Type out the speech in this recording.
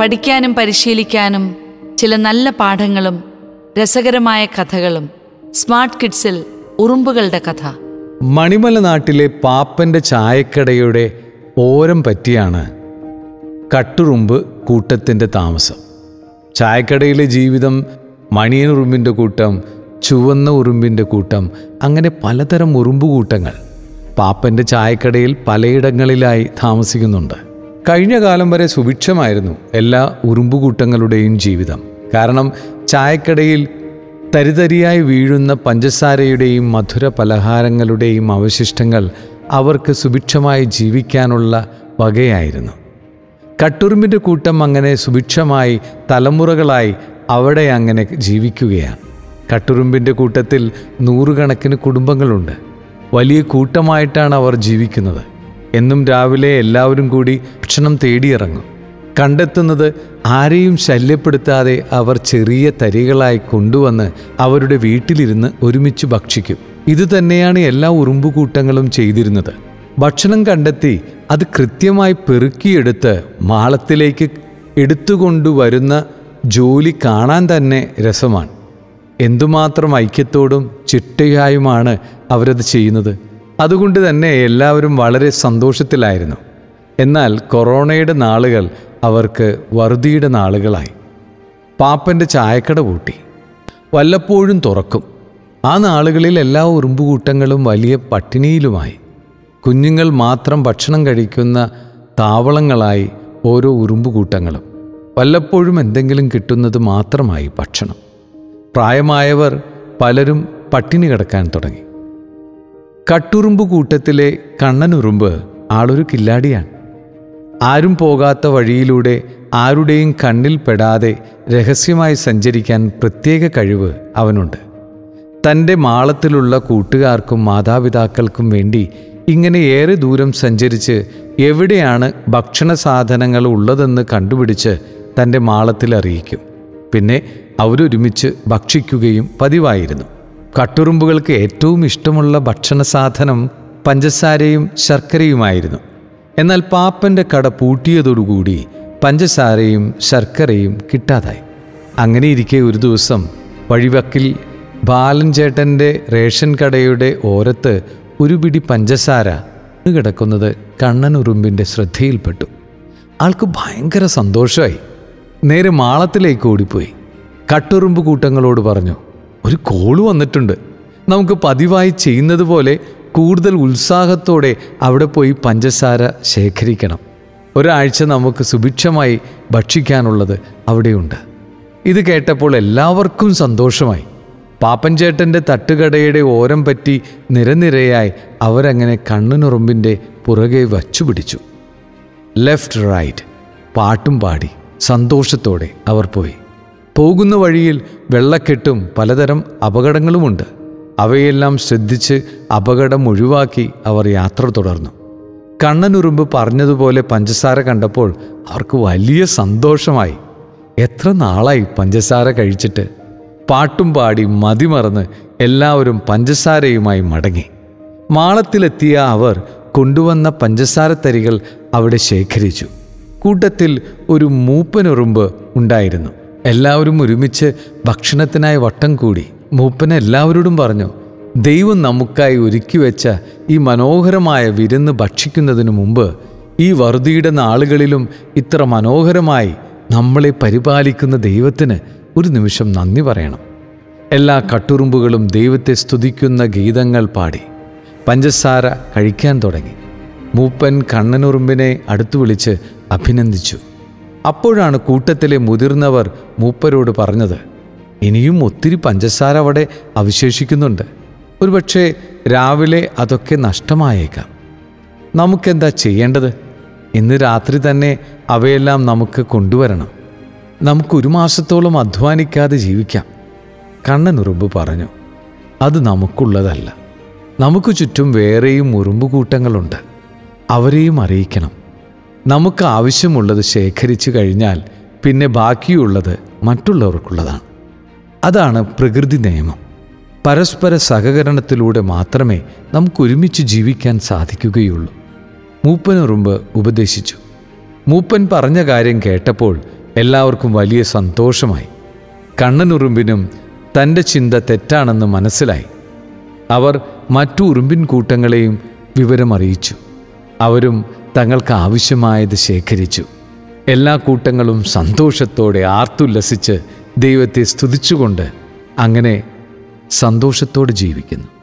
പഠിക്കാനും പരിശീലിക്കാനും ചില നല്ല പാഠങ്ങളും രസകരമായ കഥകളും. സ്മാർട്ട് കിഡ്സിൽ ഉറുമ്പുകളുടെ കഥ. മണിമല നാട്ടിലെ പാപ്പന്റെ ചായക്കടയുടെ ഓരം പറ്റിയാണ് കട്ടുറുമ്പ് കൂട്ടത്തിന്റെ താമസം. ചായക്കടയിലെ ജീവിതം മണിയൻ ഉറുമ്പിന്റെ കൂട്ടം ചുവന്ന ഉറുമ്പിന്റെ കൂട്ടം അങ്ങനെ പലതരം ഉറുമ്പ് കൂട്ടങ്ങൾ പാപ്പന്റെ ചായക്കടയിൽ പലയിടങ്ങളിലായി താമസിക്കുന്നുണ്ട്. കഴിഞ്ഞ കാലം വരെ സുഭിക്ഷമായിരുന്നു എല്ലാ ഉറുമ്പുകൂട്ടങ്ങളുടെയും ജീവിതം. കാരണം ചായക്കടയിൽ തരിതരിയായി വീഴുന്ന പഞ്ചസാരയുടെയും മധുര പലഹാരങ്ങളുടെയും അവശിഷ്ടങ്ങൾ അവർക്ക് സുഭിക്ഷമായി ജീവിക്കാനുള്ള വകയായിരുന്നു. കട്ടുറുമ്പിന്റെ കൂട്ടം അങ്ങനെ സുഭിക്ഷമായി തലമുറകളായി അവിടെ അങ്ങനെ ജീവിക്കുകയാണ്. കട്ടുറുമ്പിന്റെ കൂട്ടത്തിൽ നൂറുകണക്കിന് കുടുംബങ്ങളുണ്ട്. വലിയ കൂട്ടമായിട്ടാണ് അവർ ജീവിക്കുന്നത്. എന്നും രാവിലെ എല്ലാവരും കൂടി ഭക്ഷണം തേടിയിറങ്ങും. കണ്ടെത്തുന്നത് ആരെയും ശല്യപ്പെടുത്താതെ അവർ ചെറിയ തരികളായി കൊണ്ടുവന്ന് അവരുടെ വീട്ടിലിരുന്ന് ഒരുമിച്ച് ഭക്ഷിക്കും. ഇതുതന്നെയാണ് എല്ലാ ഉറുമ്പുകൂട്ടങ്ങളും ചെയ്തിരുന്നത്. ഭക്ഷണം കണ്ടെത്തി അത് കൃത്യമായി പെറുക്കിയെടുത്ത് മാളത്തിലേക്ക് എടുത്തുകൊണ്ടുവരുന്ന ജോലി കാണാൻ തന്നെ രസമാണ്. എന്തുമാത്രം ഐക്യത്തോടും ചിട്ടയായുമാണ് അവരത് ചെയ്യുന്നത്? അതുകൊണ്ട് തന്നെ എല്ലാവരും വളരെ സന്തോഷത്തിലായിരുന്നു. എന്നാൽ കൊറോണയുടെ നാളുകൾ അവർക്ക് വറുതിയുടെ നാളുകളായി. പാപ്പന്റെ ചായക്കട പൂട്ടി. വല്ലപ്പോഴും തുറക്കും. ആ നാളുകളിൽ എല്ലാ ഉറുമ്പുകൂട്ടങ്ങളും വലിയ പട്ടിണിയിലുമായി. കുഞ്ഞുങ്ങൾ മാത്രം ഭക്ഷണം കഴിക്കുന്ന താവളങ്ങളായി ഓരോ ഉറുമ്പുകൂട്ടങ്ങളും. വല്ലപ്പോഴും എന്തെങ്കിലും കിട്ടുന്നത് മാത്രമായി ഭക്ഷണം. പ്രായമായവർ പലരും പട്ടിണി കിടക്കാൻ തുടങ്ങി. കട്ടുറുമ്പ് കൂട്ടത്തിലെ കണ്ണനുറുമ്പ് ആളൊരു കില്ലാടിയാണ്. ആരും പോകാത്ത വഴിയിലൂടെ ആരുടെയും കണ്ണിൽ പെടാതെ രഹസ്യമായി സഞ്ചരിക്കാൻ പ്രത്യേക കഴിവ് അവനുണ്ട്. തന്റെ മാളത്തിലുള്ള കൂട്ടുകാർക്കും മാതാപിതാക്കൾക്കും വേണ്ടി ഇങ്ങനെ ഏറെ ദൂരം സഞ്ചരിച്ച് എവിടെയാണ് ഭക്ഷണ സാധനങ്ങൾ ഉള്ളതെന്ന് കണ്ടുപിടിച്ച് തന്റെ മാളത്തിൽ അറിയിക്കും. പിന്നെ അവരൊരുമിച്ച് ഭക്ഷിക്കുകയും പതിവായിരുന്നു. കട്ടുറുമ്പുകൾക്ക് ഏറ്റവും ഇഷ്ടമുള്ള ഭക്ഷണ സാധനം പഞ്ചസാരയും ശർക്കരയുമായിരുന്നു. എന്നാൽ പാപ്പന്റെ കട പൂട്ടിയതോടുകൂടി പഞ്ചസാരയും ശർക്കരയും കിട്ടാതായി. അങ്ങനെ ഇരിക്കെ ഒരു ദിവസം വഴിവക്കിൽ ബാലൻ ചേട്ടന്റെ റേഷൻ കടയുടെ ഓരത്ത് ഒരു പിടി പഞ്ചസാര കിടക്കുന്നത് കണ്ണനുറുമ്പിന്റെ ശ്രദ്ധയിൽപ്പെട്ടു. ആൾക്ക് ഭയങ്കര സന്തോഷമായി. നേരെ മാളത്തിലേക്ക് ഓടിപ്പോയി. കട്ടുറുമ്പ് കൂട്ടങ്ങളോട് പറഞ്ഞു ഒരു കോൾ വന്നിട്ടുണ്ട്. നമുക്ക് പതിവായി ചെയ്യുന്നത് പോലെ കൂടുതൽ ഉത്സാഹത്തോടെ അവിടെ പോയി പഞ്ചസാര ശേഖരിക്കണം. ഒരാഴ്ച നമുക്ക് സുഭിക്ഷമായി ഭക്ഷിക്കാനുള്ളത് അവിടെയുണ്ട്. ഇത് കേട്ടപ്പോൾ എല്ലാവർക്കും സന്തോഷമായി. പാപ്പൻചേട്ടന്റെ തട്ടുകടയുടെ ഓരം പറ്റി നിരനിരയായി അവരങ്ങനെ കണ്ണുനുറുമ്പിന്റെ പുറകെ വച്ചു പിടിച്ചു ലെഫ്റ്റ് റൈറ്റ് പാട്ടും പാടി സന്തോഷത്തോടെ അവർ പോയി. പോകുന്ന വഴിയിൽ വെള്ളക്കെട്ടും പലതരം അപകടങ്ങളുമുണ്ട്. അവയെല്ലാം ശ്രദ്ധിച്ച് അപകടം ഒഴിവാക്കി അവർ യാത്ര തുടർന്നു. കണ്ണനുറുമ്പ് പറഞ്ഞതുപോലെ പഞ്ചസാര കണ്ടപ്പോൾ അവർക്ക് വലിയ സന്തോഷമായി. എത്ര നാളായി പഞ്ചസാര കഴിച്ചിട്ട്? പാട്ടും പാടി മതിമറന്ന് എല്ലാവരും പഞ്ചസാരയുമായി മടങ്ങി. മാളത്തിലെത്തിയ അവർ കൊണ്ടുവന്ന പഞ്ചസാര തരികൾ അവിടെ ശേഖരിച്ചു. കൂട്ടത്തിൽ ഒരു മൂപ്പനുറുമ്പ് ഉണ്ടായിരുന്നു. എല്ലാവരും ഒരുമിച്ച് ഭക്ഷണത്തിനായി വട്ടം കൂടി. മൂപ്പൻ എല്ലാവരോടും പറഞ്ഞു ദൈവം നമുക്കായി ഒരുക്കി വെച്ച ഈ മനോഹരമായ വിരുന്ന് ഭക്ഷിക്കുന്നതിനു മുമ്പ് ഈ വറുതിയുടെ നാളുകളിലും ഇത്ര മനോഹരമായി നമ്മളെ പരിപാലിക്കുന്ന ദൈവത്തിന് ഒരു നിമിഷം നന്ദി പറയണം. എല്ലാ കട്ടുറുമ്പുകളും ദൈവത്തെ സ്തുതിക്കുന്ന ഗീതങ്ങൾ പാടി. പഞ്ചസാര കഴിക്കാൻ തുടങ്ങി. മൂപ്പൻ കണ്ണനുറുമ്പിനെ അടുത്തു വിളിച്ച് അഭിനന്ദിച്ചു. അപ്പോഴാണ് കൂട്ടത്തിലെ മുതിർന്നവർ മൂപ്പരോട് പറഞ്ഞത് ഇനിയും ഒത്തിരി പഞ്ചസാര അവിടെ അവശേഷിക്കുന്നുണ്ട്. ഒരുപക്ഷെ രാവിലെ അതൊക്കെ നഷ്ടമായേക്കാം. നമുക്കെന്താ ചെയ്യേണ്ടത്? ഇന്ന് രാത്രി തന്നെ അവയെല്ലാം നമുക്ക് കൊണ്ടുവരണം. നമുക്കൊരു മാസത്തോളം അധ്വാനിക്കാതെ ജീവിക്കാം. കണ്ണനുറുമ്പ് പറഞ്ഞു അത് നമുക്കുള്ളതല്ല. നമുക്ക് ചുറ്റും വേറെയും ഉറുമ്പുകൂട്ടങ്ങളുണ്ട്. അവരെയും അറിയിക്കണം. നമുക്ക് ആവശ്യമുള്ളത് ശേഖരിച്ചു കഴിഞ്ഞാൽ പിന്നെ ബാക്കിയുള്ളത് മറ്റുള്ളവർക്കുള്ളതാണ്. അതാണ് പ്രകൃതി നിയമം. പരസ്പര സഹകരണത്തിലൂടെ മാത്രമേ നമുക്ക് ഒരുമിച്ച് ജീവിക്കാൻ സാധിക്കുകയുള്ളൂ. മൂപ്പനുറുമ്പ് ഉപദേശിച്ചു. മൂപ്പൻ പറഞ്ഞ കാര്യം കേട്ടപ്പോൾ എല്ലാവർക്കും വലിയ സന്തോഷമായി. കണ്ണനുറുമ്പിനും തന്റെ ചിന്ത തെറ്റാണെന്ന് മനസ്സിലായി. അവർ മറ്റു ഉറുമ്പിൻ കൂട്ടങ്ങളെയും വിവരമറിയിച്ചു. അവരും തങ്ങൾക്ക് ആവശ്യമായത് ശേഖരിച്ചു. എല്ലാ കൂട്ടങ്ങളും സന്തോഷത്തോടെ ആർത്തുല്ലസിച്ച് ദൈവത്തെ സ്തുതിച്ചുകൊണ്ട് അങ്ങനെ സന്തോഷത്തോടെ ജീവിക്കുന്നു.